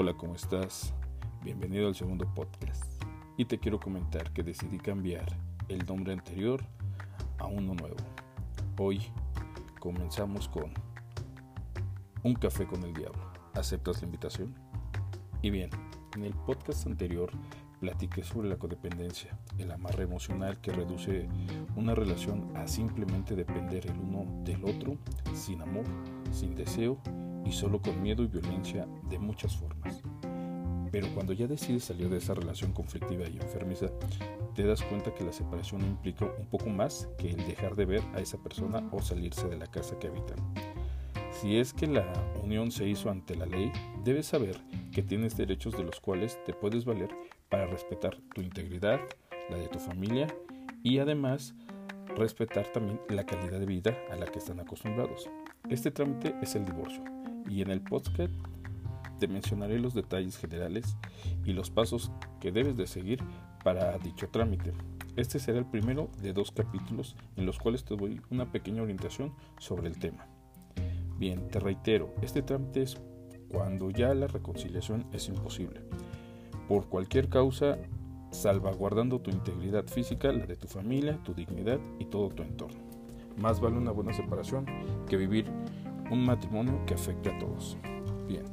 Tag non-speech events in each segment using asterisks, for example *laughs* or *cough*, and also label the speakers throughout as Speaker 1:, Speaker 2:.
Speaker 1: Hola, ¿cómo estás? Bienvenido al segundo podcast. Y te quiero comentar que decidí cambiar el nombre anterior a uno nuevo. Hoy comenzamos con Un café con el diablo. ¿Aceptas la invitación? Y bien, en el podcast anterior platiqué sobre la codependencia, el amarre emocional que reduce una relación a simplemente depender el uno del otro, sin amor, sin deseo y solo con miedo y violencia de muchas formas. Pero cuando ya decides salir de esa relación conflictiva y enfermiza, te das cuenta que la separación implica un poco más que el dejar de ver a esa persona o salirse de la casa que habitan. Si es que la unión se hizo ante la ley, debes saber que tienes derechos de los cuales te puedes valer para respetar tu integridad, la de tu familia y además respetar también la calidad de vida a la que están acostumbrados. Este trámite es el divorcio y en el podcast te mencionaré los detalles generales y los pasos que debes de seguir para dicho trámite. Este será el primero de dos capítulos en los cuales te doy una pequeña orientación sobre el tema. Bien, te reitero, este trámite es cuando ya la reconciliación es imposible. Por cualquier causa, salvaguardando tu integridad física, la de tu familia, tu dignidad y todo tu entorno. Más vale una buena separación que vivir un matrimonio que afecte a todos. Bien,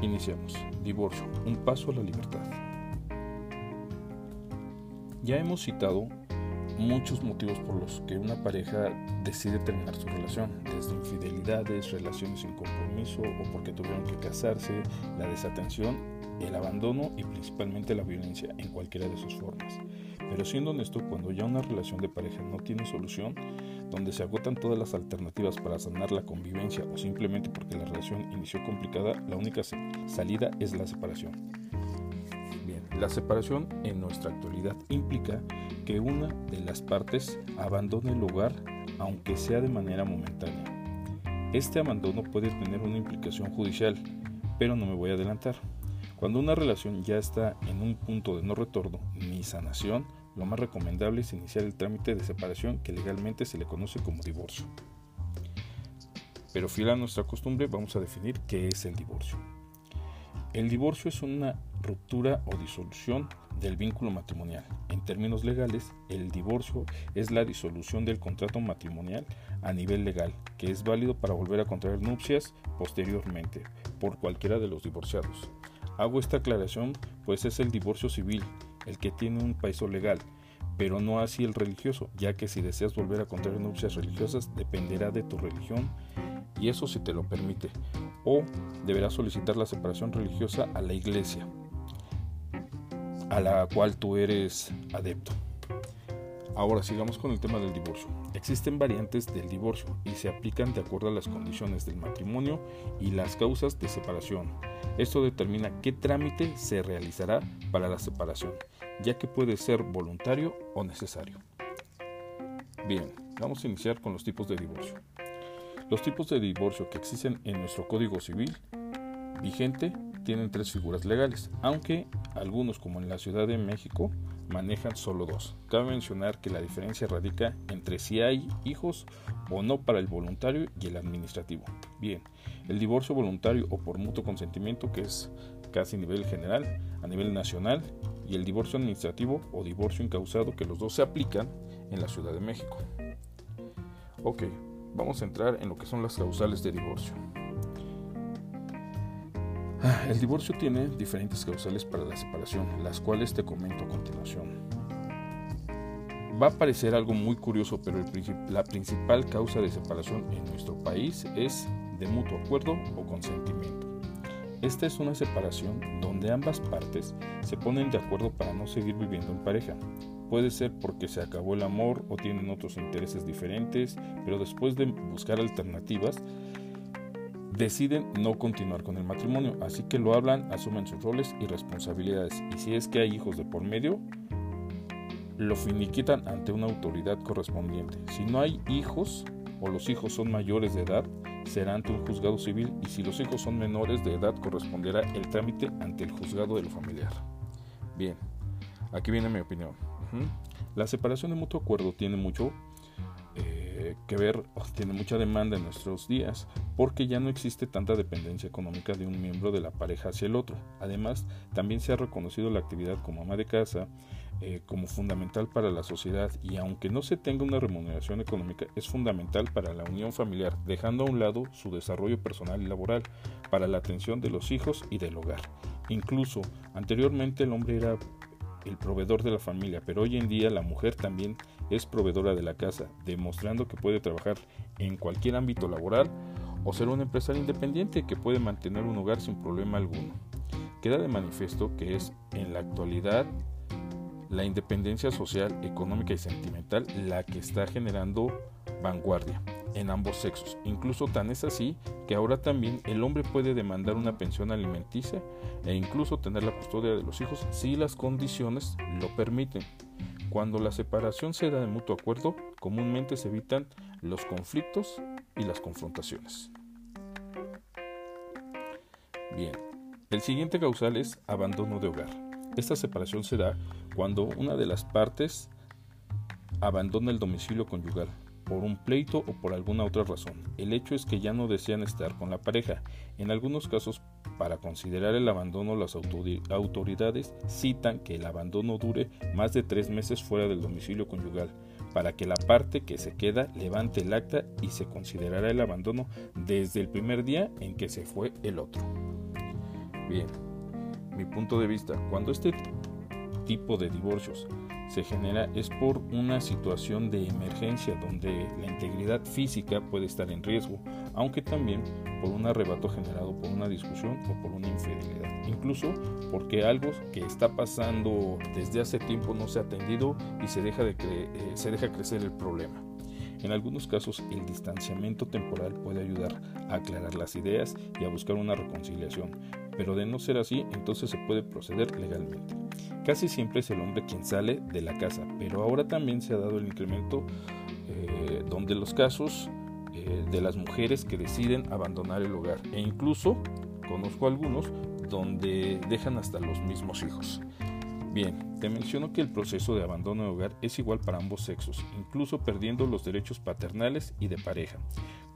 Speaker 1: iniciamos. Divorcio, un paso a la libertad. Ya hemos citado muchos motivos por los que una pareja decide terminar su relación, desde infidelidades, relaciones sin compromiso o porque tuvieron que casarse, la desatención, el abandono y principalmente la violencia en cualquiera de sus formas. Pero siendo honesto, cuando ya una relación de pareja no tiene solución, donde se agotan todas las alternativas para sanar la convivencia o simplemente porque la relación inició complicada, la única salida es la separación. Bien, la separación en nuestra actualidad implica que una de las partes abandone el hogar aunque sea de manera momentánea. Este abandono puede tener una implicación judicial, pero no me voy a adelantar. Cuando una relación ya está en un punto de no retorno ni sanación, lo más recomendable es iniciar el trámite de separación que legalmente se le conoce como divorcio. Pero fiel a nuestra costumbre vamos a definir qué es el divorcio. El divorcio es una ruptura o disolución del vínculo matrimonial. En términos legales, el divorcio es la disolución del contrato matrimonial a nivel legal, que es válido para volver a contraer nupcias posteriormente por cualquiera de los divorciados. Hago esta aclaración pues es el divorcio civil, el que tiene un país legal, pero no así el religioso, ya que si deseas volver a contraer nupcias religiosas dependerá de tu religión y eso si te lo permite, o deberás solicitar la separación religiosa a la iglesia a la cual tú eres adepto. Ahora sigamos con el tema del divorcio. Existen variantes del divorcio y se aplican de acuerdo a las condiciones del matrimonio y las causas de separación. Esto determina qué trámite se realizará para la separación, ya que puede ser voluntario o necesario. Bien, vamos a iniciar con los tipos de divorcio. Los tipos de divorcio que existen en nuestro Código Civil vigente tienen tres figuras legales, aunque algunos, como en la Ciudad de México, manejan solo dos. Cabe mencionar que la diferencia radica entre si hay hijos o no para el voluntario y el administrativo. Bien, el divorcio voluntario o por mutuo consentimiento, que es casi a nivel general, a nivel nacional, y el divorcio administrativo o divorcio incausado, que los dos se aplican en la Ciudad de México. Ok, vamos a entrar en lo que son las causales de divorcio. Ah, el divorcio tiene diferentes causales para la separación, las cuales te comento a continuación. Va a parecer algo muy curioso, pero la principal causa de separación en nuestro país es de mutuo acuerdo o consentimiento. Esta es una separación donde ambas partes se ponen de acuerdo para no seguir viviendo en pareja. Puede ser porque se acabó el amor o tienen otros intereses diferentes, pero después de buscar alternativas, deciden no continuar con el matrimonio, así que lo hablan, asumen sus roles y responsabilidades, y si es que hay hijos de por medio, lo finiquitan ante una autoridad correspondiente. Si no hay hijos o los hijos son mayores de edad, será ante un juzgado civil y si los hijos son menores de edad corresponderá el trámite ante el juzgado de lo familiar. Bien, aquí viene mi opinión. La separación de mutuo acuerdo tiene mucho eh, que ver, tiene mucha demanda en nuestros días, porque ya no existe tanta dependencia económica de un miembro de la pareja hacia el otro. Además, también se ha reconocido la actividad como ama de casa eh, como fundamental para la sociedad y aunque no se tenga una remuneración económica, es fundamental para la unión familiar, dejando a un lado su desarrollo personal y laboral, para la atención de los hijos y del hogar. Incluso, anteriormente el hombre era el proveedor de la familia, pero hoy en día la mujer también es proveedora de la casa, demostrando que puede trabajar en cualquier ámbito laboral o ser una empresaria independiente que puede mantener un hogar sin problema alguno. Queda de manifiesto que es en la actualidad la independencia social, económica y sentimental la que está generando vanguardia en ambos sexos. Incluso tan es así que ahora también el hombre puede demandar una pensión alimenticia e incluso tener la custodia de los hijos si las condiciones lo permiten. Cuando la separación se da de mutuo acuerdo, comúnmente se evitan los conflictos y las confrontaciones. Bien, el siguiente causal es abandono de hogar. Esta separación se da cuando una de las partes abandona el domicilio conyugal por un pleito o por alguna otra razón. El hecho es que ya no desean estar con la pareja. En algunos casos, para considerar el abandono, las autoridades citan que el abandono dure más de tres meses fuera del domicilio conyugal, para que la parte que se queda levante el acta y se considerará el abandono desde el primer día en que se fue el otro. Bien, mi punto de vista, cuando este tipo de divorcios se genera es por una situación de emergencia donde la integridad física puede estar en riesgo, aunque también por un arrebato generado por una discusión o por una infidelidad. Incluso porque algo que está pasando desde hace tiempo no se ha atendido y se deja, de eh, se deja crecer el problema. En algunos casos el distanciamiento temporal puede ayudar a aclarar las ideas y a buscar una reconciliación, pero de no ser así entonces se puede proceder legalmente. Casi siempre es el hombre quien sale de la casa, pero ahora también se ha dado el incremento eh, donde los casos eh, de las mujeres que deciden abandonar el hogar e incluso conozco algunos donde dejan hasta los mismos hijos. Bien, te menciono que el proceso de abandono de hogar es igual para ambos sexos, incluso perdiendo los derechos paternales y de pareja.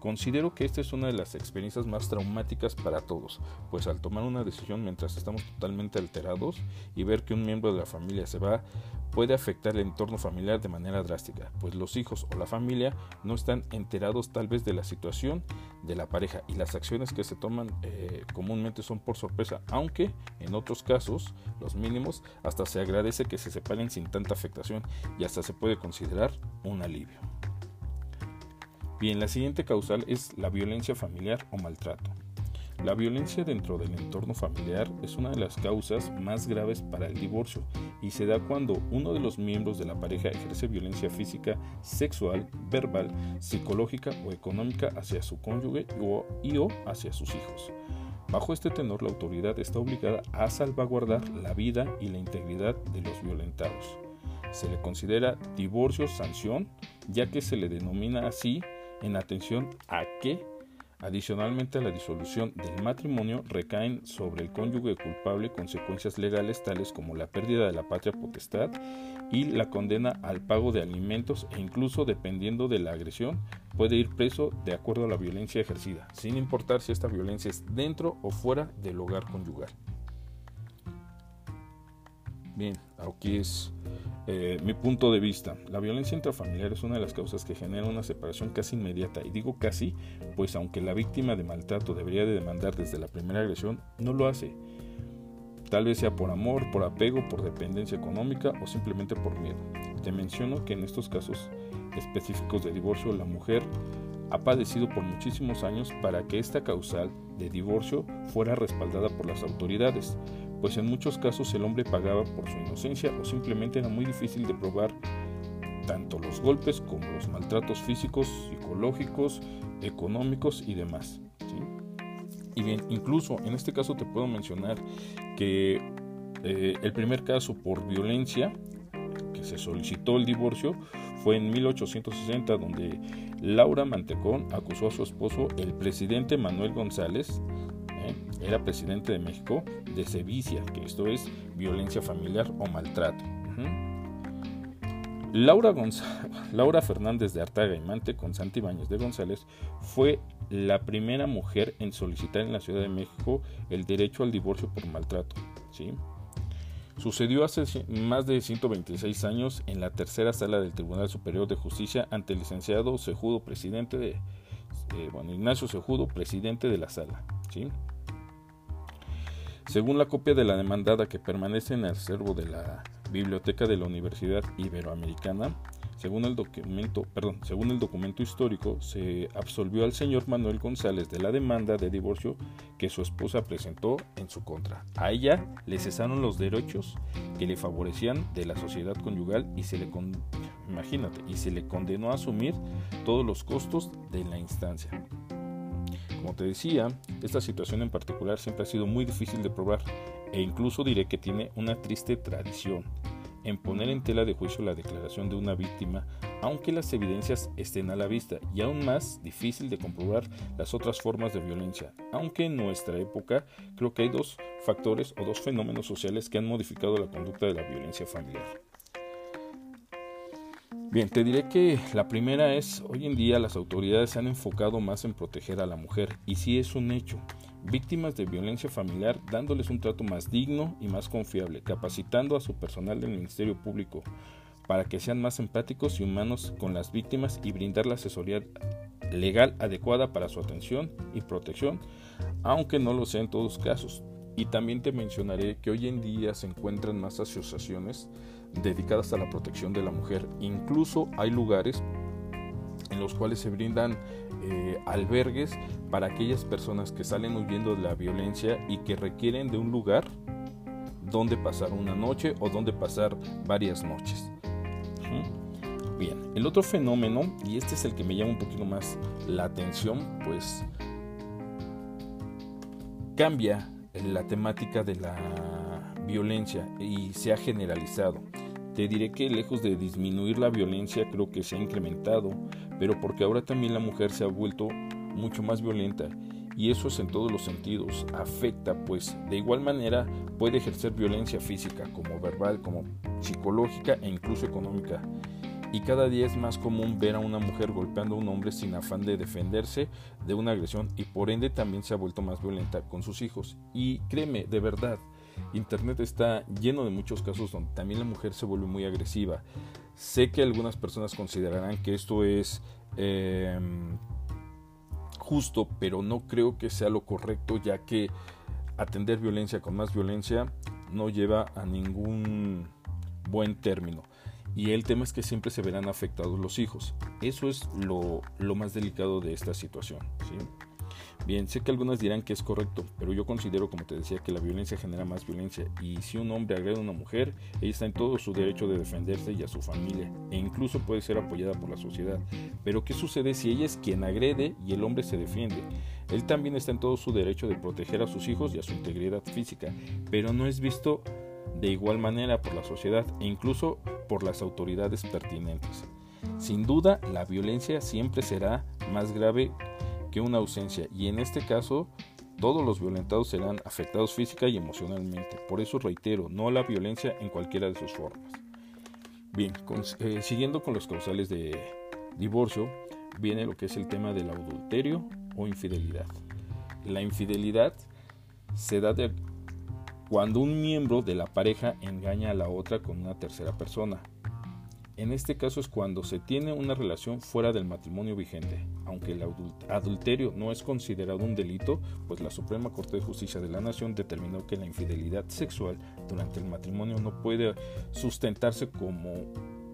Speaker 1: Considero que esta es una de las experiencias más traumáticas para todos, pues al tomar una decisión mientras estamos totalmente alterados y ver que un miembro de la familia se va, puede afectar el entorno familiar de manera drástica, pues los hijos o la familia no están enterados tal vez de la situación de la pareja y las acciones que se toman eh, comúnmente son por sorpresa, aunque en otros casos, los mínimos, hasta se agradece que se separen sin tanta afectación y hasta se puede considerar un alivio. Bien, la siguiente causal es la violencia familiar o maltrato. La violencia dentro del entorno familiar es una de las causas más graves para el divorcio y se da cuando uno de los miembros de la pareja ejerce violencia física, sexual, verbal, psicológica o económica hacia su cónyuge o, y o hacia sus hijos. Bajo este tenor, la autoridad está obligada a salvaguardar la vida y la integridad de los violentados. Se le considera divorcio sanción, ya que se le denomina así en atención a que, adicionalmente a la disolución del matrimonio, recaen sobre el cónyuge culpable consecuencias legales tales como la pérdida de la patria potestad y la condena al pago de alimentos e incluso, dependiendo de la agresión, puede ir preso de acuerdo a la violencia ejercida, sin importar si esta violencia es dentro o fuera del hogar conyugal. Bien, aquí es eh, mi punto de vista, la violencia intrafamiliar es una de las causas que genera una separación casi inmediata, y digo casi, pues aunque la víctima de maltrato debería de demandar desde la primera agresión, no lo hace. Tal vez sea por amor, por apego, por dependencia económica o simplemente por miedo. Te menciono que en estos casos específicos de divorcio la mujer ha padecido por muchísimos años para que esta causal de divorcio fuera respaldada por las autoridades, pues en muchos casos el hombre pagaba por su inocencia o simplemente era muy difícil de probar tanto los golpes como los maltratos físicos, psicológicos, económicos y demás. Y bien, incluso en este caso te puedo mencionar que eh, el primer caso por violencia que se solicitó el divorcio fue en 1860 donde Laura Mantecón acusó a su esposo, el presidente Manuel González. Era presidente de México, de sevicia, que esto es violencia familiar o maltrato. Laura, *laughs* Laura Fernández de Artaga y Mante con Santi de González fue la primera mujer en solicitar en la Ciudad de México el derecho al divorcio por maltrato. ¿sí? Sucedió hace más de 126 años en la tercera sala del Tribunal Superior de Justicia ante el licenciado Sejudo, presidente de, eh, Ignacio Sejudo, presidente de la sala. ¿sí? Según la copia de la demandada que permanece en el acervo de la Biblioteca de la Universidad Iberoamericana, según el documento, perdón, según el documento histórico, se absolvió al señor Manuel González de la demanda de divorcio que su esposa presentó en su contra. A ella le cesaron los derechos que le favorecían de la sociedad conyugal y se le imagínate, y se le condenó a asumir todos los costos de la instancia. Como te decía, esta situación en particular siempre ha sido muy difícil de probar e incluso diré que tiene una triste tradición en poner en tela de juicio la declaración de una víctima, aunque las evidencias estén a la vista, y aún más difícil de comprobar las otras formas de violencia, aunque en nuestra época creo que hay dos factores o dos fenómenos sociales que han modificado la conducta de la violencia familiar. Bien, te diré que la primera es, hoy en día las autoridades se han enfocado más en proteger a la mujer, y sí es un hecho, víctimas de violencia familiar dándoles un trato más digno y más confiable, capacitando a su personal del Ministerio Público para que sean más empáticos y humanos con las víctimas y brindar la asesoría legal adecuada para su atención y protección, aunque no lo sea en todos casos. Y también te mencionaré que hoy en día se encuentran más asociaciones dedicadas a la protección de la mujer. Incluso hay lugares en los cuales se brindan eh, albergues para aquellas personas que salen huyendo de la violencia y que requieren de un lugar donde pasar una noche o donde pasar varias noches. Bien, el otro fenómeno, y este es el que me llama un poquito más la atención, pues cambia la temática de la violencia y se ha generalizado. Te diré que lejos de disminuir la violencia creo que se ha incrementado, pero porque ahora también la mujer se ha vuelto mucho más violenta y eso es en todos los sentidos, afecta pues de igual manera puede ejercer violencia física como verbal, como psicológica e incluso económica. Y cada día es más común ver a una mujer golpeando a un hombre sin afán de defenderse de una agresión y por ende también se ha vuelto más violenta con sus hijos. Y créeme, de verdad, Internet está lleno de muchos casos donde también la mujer se vuelve muy agresiva. Sé que algunas personas considerarán que esto es em, justo, pero no creo que sea lo correcto, ya que atender violencia con más violencia no lleva a ningún buen término. Y el tema es que siempre se verán afectados los hijos. Eso es lo, más delicado de esta situación. Bien, sé que algunas dirán que es correcto, pero yo considero, como te decía, que la violencia genera más violencia y si un hombre agrede a una mujer, ella está en todo su derecho de defenderse y a su familia, e incluso puede ser apoyada por la sociedad. Pero ¿qué sucede si ella es quien agrede y el hombre se defiende? Él también está en todo su derecho de proteger a sus hijos y a su integridad física, pero no es visto de igual manera por la sociedad e incluso por las autoridades pertinentes. Sin duda, la violencia siempre será más grave que una ausencia y en este caso todos los violentados serán afectados física y emocionalmente. Por eso reitero, no la violencia en cualquiera de sus formas. Bien, eh, siguiendo con los causales de divorcio, viene lo que es el tema del adulterio o infidelidad. La infidelidad se da cuando un miembro de la pareja engaña a la otra con una tercera persona. En este caso es cuando se tiene una relación fuera del matrimonio vigente. Aunque el adulterio no es considerado un delito, pues la Suprema Corte de Justicia de la Nación determinó que la infidelidad sexual durante el matrimonio no puede sustentarse como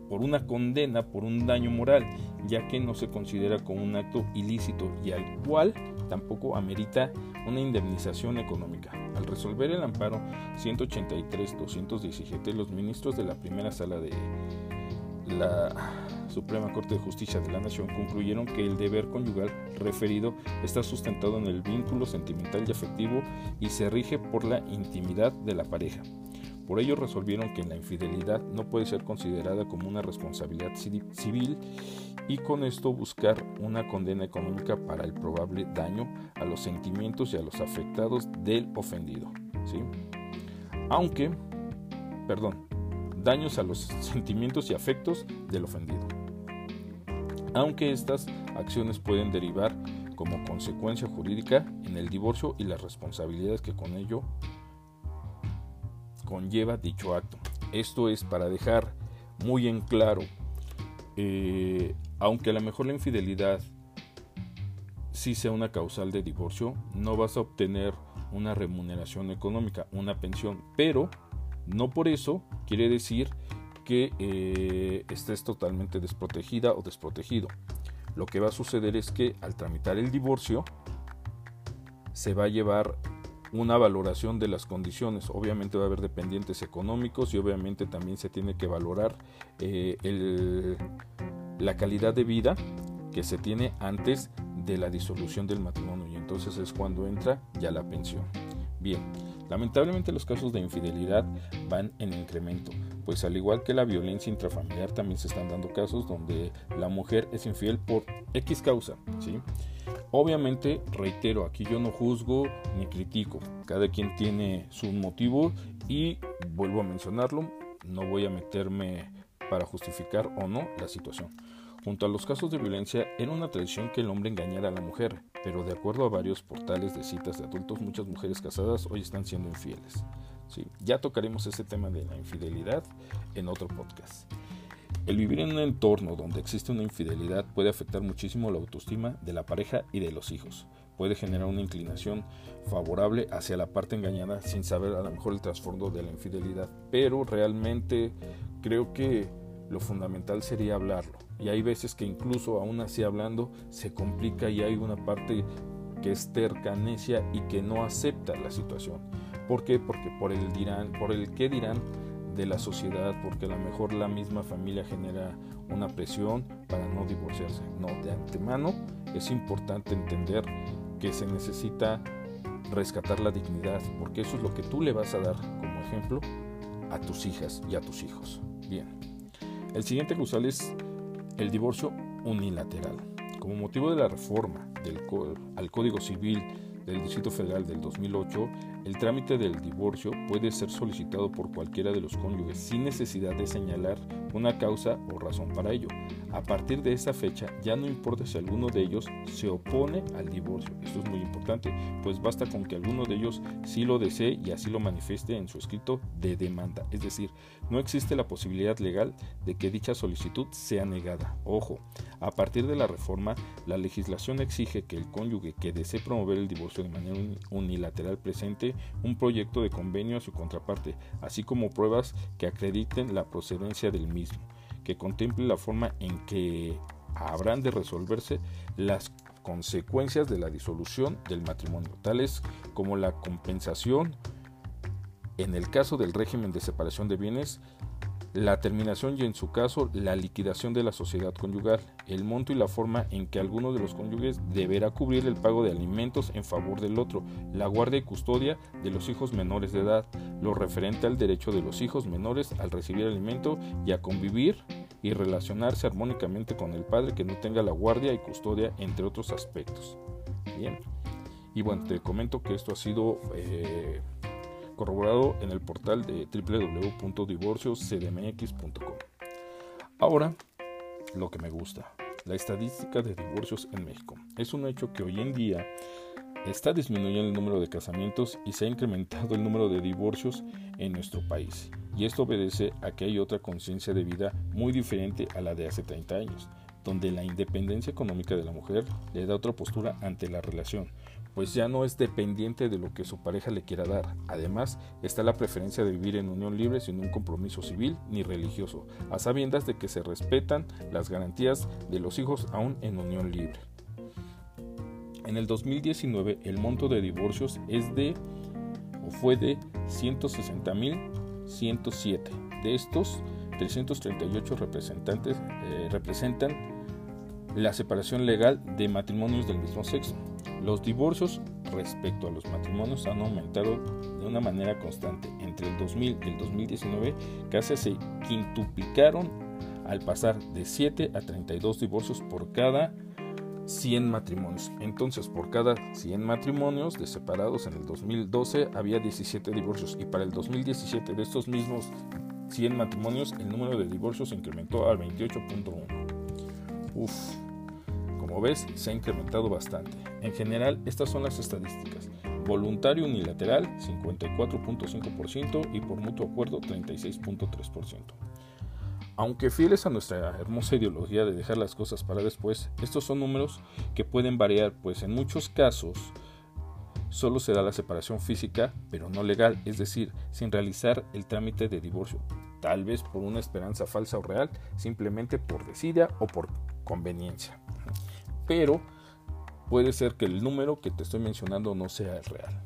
Speaker 1: por una condena por un daño moral, ya que no se considera como un acto ilícito y al cual tampoco amerita una indemnización económica. Al resolver el amparo 183-217, los ministros de la primera sala de la Suprema Corte de Justicia de la Nación concluyeron que el deber conyugal referido está sustentado en el vínculo sentimental y afectivo y se rige por la intimidad de la pareja. Por ello resolvieron que la infidelidad no puede ser considerada como una responsabilidad civil y con esto buscar una condena económica para el probable daño a los sentimientos y a los afectados del ofendido. ¿sí? Aunque, perdón, daños a los *laughs* sentimientos y afectos del ofendido. Aunque estas acciones pueden derivar como consecuencia jurídica en el divorcio y las responsabilidades que con ello conlleva dicho acto. Esto es para dejar muy en claro, eh, aunque a lo mejor la infidelidad sí sea una causal de divorcio, no vas a obtener una remuneración económica, una pensión, pero no por eso quiere decir que eh, estés totalmente desprotegida o desprotegido. Lo que va a suceder es que al tramitar el divorcio se va a llevar una valoración de las condiciones. Obviamente va a haber dependientes económicos y obviamente también se tiene que valorar eh, la calidad de vida que se tiene antes de la disolución del matrimonio y entonces es cuando entra ya la pensión. Bien, lamentablemente los casos de infidelidad van en incremento, pues al igual que la violencia intrafamiliar también se están dando casos donde la mujer es infiel por X causa, ¿sí? Obviamente, reitero, aquí yo no juzgo ni critico, cada quien tiene su motivo y vuelvo a mencionarlo, no voy a meterme para justificar o no la situación. Junto a los casos de violencia, era una tradición que el hombre engañara a la mujer, pero de acuerdo a varios portales de citas de adultos, muchas mujeres casadas hoy están siendo infieles. ¿sí? Ya tocaremos ese tema de la infidelidad en otro podcast. El vivir en un entorno donde existe una infidelidad puede afectar muchísimo la autoestima de la pareja y de los hijos. Puede generar una inclinación favorable hacia la parte engañada sin saber a lo mejor el trasfondo de la infidelidad. Pero realmente creo que lo fundamental sería hablarlo. Y hay veces que incluso aún así hablando se complica y hay una parte que es terca, necia y que no acepta la situación. ¿Por qué? Porque por el dirán, por el qué dirán de la sociedad, porque a lo mejor la misma familia genera una presión para no divorciarse. No, de antemano es importante entender que se necesita rescatar la dignidad, porque eso es lo que tú le vas a dar como ejemplo a tus hijas y a tus hijos. Bien, el siguiente causal es el divorcio unilateral. Como motivo de la reforma del, al Código Civil del Distrito Federal del 2008, el trámite del divorcio puede ser solicitado por cualquiera de los cónyuges sin necesidad de señalar una causa o razón para ello. A partir de esa fecha ya no importa si alguno de ellos se opone al divorcio. Esto es muy importante, pues basta con que alguno de ellos sí lo desee y así lo manifieste en su escrito de demanda. Es decir, no existe la posibilidad legal de que dicha solicitud sea negada. Ojo, a partir de la reforma, la legislación exige que el cónyuge que desee promover el divorcio de manera unilateral presente un proyecto de convenio a su contraparte, así como pruebas que acrediten la procedencia del mismo, que contemple la forma en que habrán de resolverse las consecuencias de la disolución del matrimonio, tales como la compensación. En el caso del régimen de separación de bienes la terminación y en su caso la liquidación de la sociedad conyugal, el monto y la forma en que alguno de los cónyuges deberá cubrir el pago de alimentos en favor del otro, la guardia y custodia de los hijos menores de edad, lo referente al derecho de los hijos menores al recibir alimento y a convivir y relacionarse armónicamente con el padre que no tenga la guardia y custodia, entre otros aspectos. Bien. Y bueno, te comento que esto ha sido eh, corroborado en el portal de www.divorcioscdmx.com. Ahora, lo que me gusta, la estadística de divorcios en México. Es un hecho que hoy en día está disminuyendo el número de casamientos y se ha incrementado el número de divorcios en nuestro país. Y esto obedece a que hay otra conciencia de vida muy diferente a la de hace 30 años, donde la independencia económica de la mujer le da otra postura ante la relación, pues ya no es dependiente de lo que su pareja le quiera dar. Además, está la preferencia de vivir en unión libre sin un compromiso civil ni religioso, a sabiendas de que se respetan las garantías de los hijos aún en unión libre. En el 2019 el monto de divorcios es de o fue de 160.107. De estos, 338 representantes eh, representan la separación legal de matrimonios del mismo sexo. Los divorcios respecto a los matrimonios han aumentado de una manera constante. Entre el 2000 y el 2019 casi se quintuplicaron al pasar de 7 a 32 divorcios por cada 100 matrimonios. Entonces, por cada 100 matrimonios de separados en el 2012 había 17 divorcios y para el 2017 de estos mismos 100 matrimonios, el número de divorcios incrementó al 28.1. Uf, como ves, se ha incrementado bastante. En general, estas son las estadísticas. Voluntario unilateral, 54.5% y por mutuo acuerdo, 36.3%. Aunque fieles a nuestra hermosa ideología de dejar las cosas para después, estos son números que pueden variar, pues en muchos casos solo se da la separación física, pero no legal, es decir, sin realizar el trámite de divorcio, tal vez por una esperanza falsa o real, simplemente por desidia o por conveniencia. Pero puede ser que el número que te estoy mencionando no sea el real.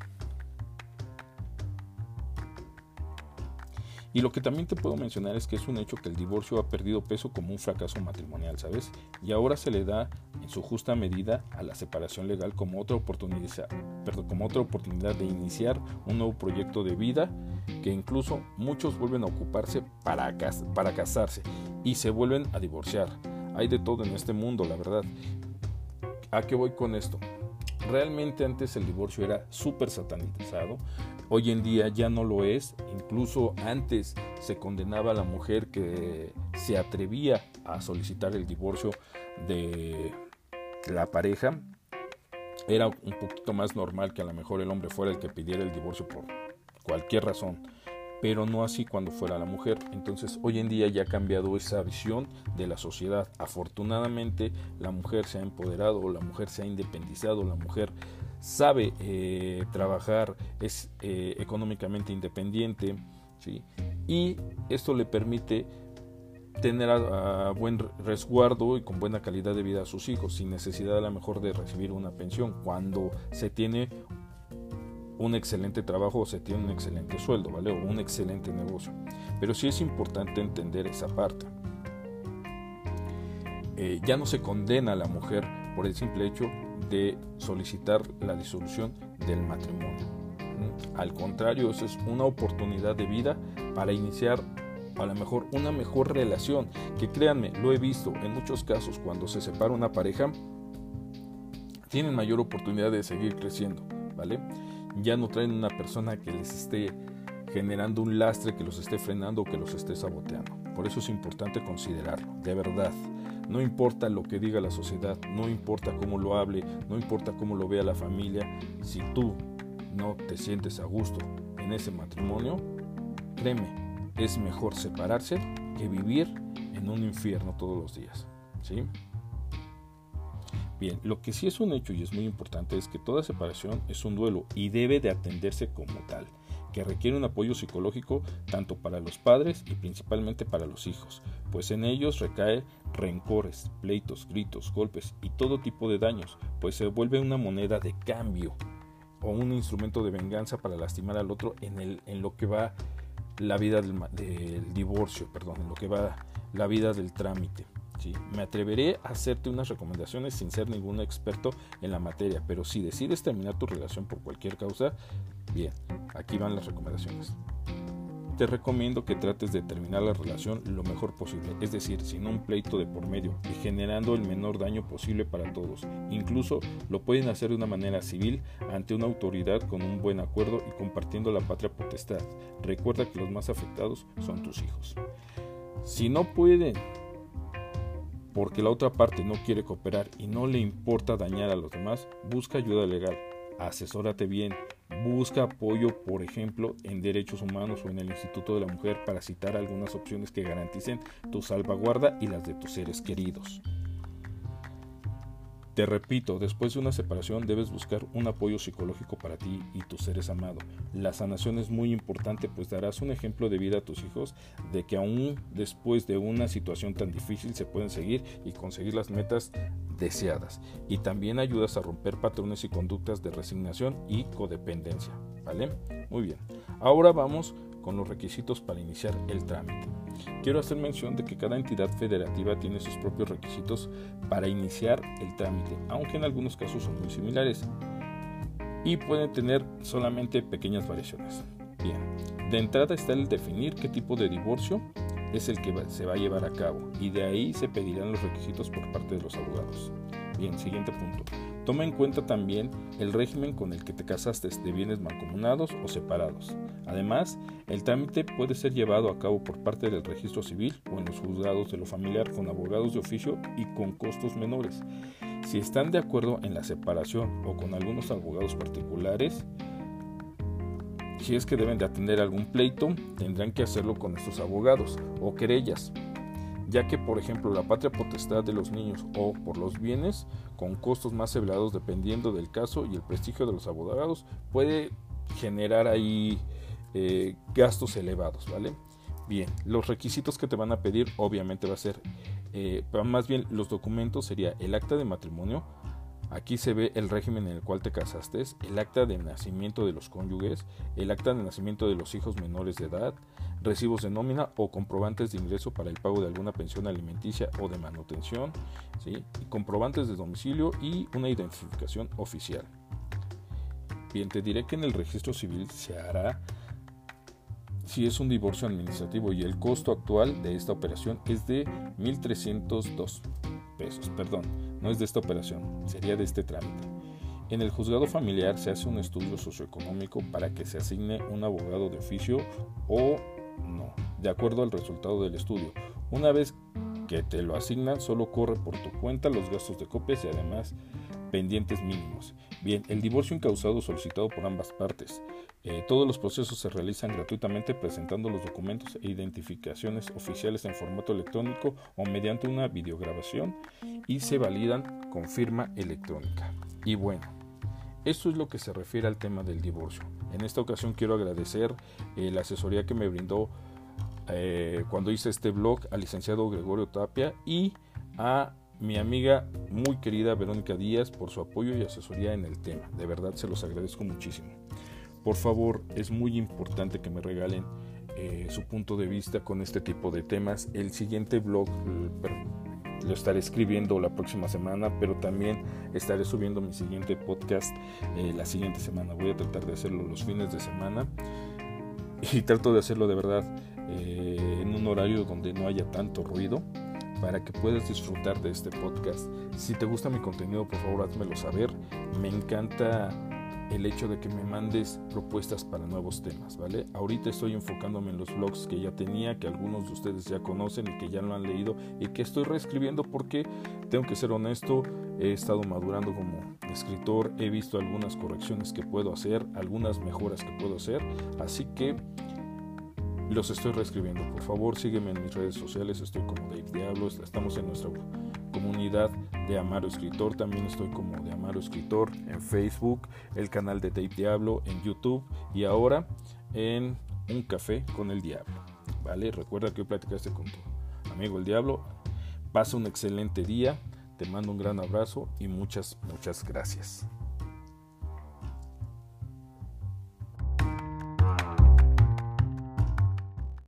Speaker 1: Y lo que también te puedo mencionar es que es un hecho que el divorcio ha perdido peso como un fracaso matrimonial, ¿sabes? Y ahora se le da en su justa medida a la separación legal como otra oportunidad, perdón, como otra oportunidad de iniciar un nuevo proyecto de vida que incluso muchos vuelven a ocuparse para, para casarse y se vuelven a divorciar. Hay de todo en este mundo, la verdad. ¿A qué voy con esto? Realmente antes el divorcio era súper satanizado, hoy en día ya no lo es, incluso antes se condenaba a la mujer que se atrevía a solicitar el divorcio de la pareja, era un poquito más normal que a lo mejor el hombre fuera el que pidiera el divorcio por cualquier razón pero no así cuando fuera la mujer. Entonces hoy en día ya ha cambiado esa visión de la sociedad. Afortunadamente la mujer se ha empoderado, la mujer se ha independizado, la mujer sabe eh, trabajar, es eh, económicamente independiente, ¿sí? y esto le permite tener a, buen resguardo y con buena calidad de vida a sus hijos, sin necesidad a lo mejor de recibir una pensión, cuando se tiene un excelente trabajo o se tiene un excelente sueldo, ¿vale? O un excelente negocio. Pero sí es importante entender esa parte. Eh, ya no se condena a la mujer por el simple hecho de solicitar la disolución del matrimonio. Al contrario, eso es una oportunidad de vida para iniciar a lo mejor una mejor relación. Que créanme, lo he visto en muchos casos cuando se separa una pareja, tienen mayor oportunidad de seguir creciendo, ¿vale? Ya no traen una persona que les esté generando un lastre, que los esté frenando o que los esté saboteando. Por eso es importante considerarlo, de verdad. No importa lo que diga la sociedad, no importa cómo lo hable, no importa cómo lo vea la familia, si tú no te sientes a gusto en ese matrimonio, créeme, es mejor separarse que vivir en un infierno todos los días. ¿Sí? Bien, lo que sí es un hecho y es muy importante es que toda separación es un duelo y debe de atenderse como tal, que requiere un apoyo psicológico tanto para los padres y principalmente para los hijos, pues en ellos recae rencores, pleitos, gritos, golpes y todo tipo de daños, pues se vuelve una moneda de cambio o un instrumento de venganza para lastimar al otro en, el, en lo que va la vida del, del divorcio, perdón, en lo que va la vida del trámite. Me atreveré a hacerte unas recomendaciones sin ser ningún experto en la materia, pero si decides terminar tu relación por cualquier causa, bien, aquí van las recomendaciones. Te recomiendo que trates de terminar la relación lo mejor posible, es decir, sin un pleito de por medio y generando el menor daño posible para todos. Incluso lo pueden hacer de una manera civil ante una autoridad con un buen acuerdo y compartiendo la patria potestad. Recuerda que los más afectados son tus hijos. Si no pueden porque la otra parte no quiere cooperar y no le importa dañar a los demás, busca ayuda legal, asesórate bien, busca apoyo, por ejemplo, en derechos humanos o en el Instituto de la Mujer para citar algunas opciones que garanticen tu salvaguarda y las de tus seres queridos. Te repito, después de una separación debes buscar un apoyo psicológico para ti y tus seres amados. La sanación es muy importante pues darás un ejemplo de vida a tus hijos de que aún después de una situación tan difícil se pueden seguir y conseguir las metas deseadas. Y también ayudas a romper patrones y conductas de resignación y codependencia. ¿Vale? Muy bien. Ahora vamos con los requisitos para iniciar el trámite. Quiero hacer mención de que cada entidad federativa tiene sus propios requisitos para iniciar el trámite, aunque en algunos casos son muy similares y pueden tener solamente pequeñas variaciones. Bien, de entrada está el definir qué tipo de divorcio es el que se va a llevar a cabo y de ahí se pedirán los requisitos por parte de los abogados. Bien, siguiente punto. Toma en cuenta también el régimen con el que te casaste de bienes mancomunados o separados. Además, el trámite puede ser llevado a cabo por parte del registro civil o en los juzgados de lo familiar con abogados de oficio y con costos menores. Si están de acuerdo en la separación o con algunos abogados particulares, si es que deben de atender algún pleito, tendrán que hacerlo con estos abogados o querellas, ya que por ejemplo la patria potestad de los niños o por los bienes con costos más elevados dependiendo del caso y el prestigio de los abogados puede generar ahí eh, gastos elevados, ¿vale? Bien, los requisitos que te van a pedir obviamente va a ser, eh, más bien los documentos sería el acta de matrimonio, Aquí se ve el régimen en el cual te casaste, el acta de nacimiento de los cónyuges, el acta de nacimiento de los hijos menores de edad, recibos de nómina o comprobantes de ingreso para el pago de alguna pensión alimenticia o de manutención, ¿sí? comprobantes de domicilio y una identificación oficial. Bien, te diré que en el registro civil se hará si es un divorcio administrativo y el costo actual de esta operación es de 1.302 pesos, perdón, no es de esta operación, sería de este trámite. En el juzgado familiar se hace un estudio socioeconómico para que se asigne un abogado de oficio o no, de acuerdo al resultado del estudio. Una vez que te lo asignan, solo corre por tu cuenta los gastos de copias y además pendientes mínimos. Bien, el divorcio incausado solicitado por ambas partes. Eh, todos los procesos se realizan gratuitamente presentando los documentos e identificaciones oficiales en formato electrónico o mediante una videograbación y se validan con firma electrónica. Y bueno, esto es lo que se refiere al tema del divorcio. En esta ocasión quiero agradecer eh, la asesoría que me brindó eh, cuando hice este blog al licenciado Gregorio Tapia y a mi amiga muy querida Verónica Díaz por su apoyo y asesoría en el tema. De verdad se los agradezco muchísimo. Por favor, es muy importante que me regalen eh, su punto de vista con este tipo de temas. El siguiente blog lo estaré escribiendo la próxima semana, pero también estaré subiendo mi siguiente podcast eh, la siguiente semana. Voy a tratar de hacerlo los fines de semana y trato de hacerlo de verdad eh, en un horario donde no haya tanto ruido para que puedas disfrutar de este podcast. Si te gusta mi contenido, por favor, házmelo saber. Me encanta el hecho de que me mandes propuestas para nuevos temas, ¿vale? Ahorita estoy enfocándome en los blogs que ya tenía, que algunos de ustedes ya conocen y que ya lo han leído y que estoy reescribiendo porque tengo que ser honesto, he estado madurando como escritor, he visto algunas correcciones que puedo hacer, algunas mejoras que puedo hacer, así que los estoy reescribiendo. Por favor, sígueme en mis redes sociales. Estoy como Dave Diablo. Estamos en nuestra comunidad de Amaro Escritor. También estoy como de Amaro Escritor en Facebook, el canal de Dave Diablo en YouTube y ahora en Un Café con el Diablo. ¿Vale? Recuerda que hoy platicaste con tu amigo el Diablo. Pasa un excelente día. Te mando un gran abrazo y muchas, muchas gracias.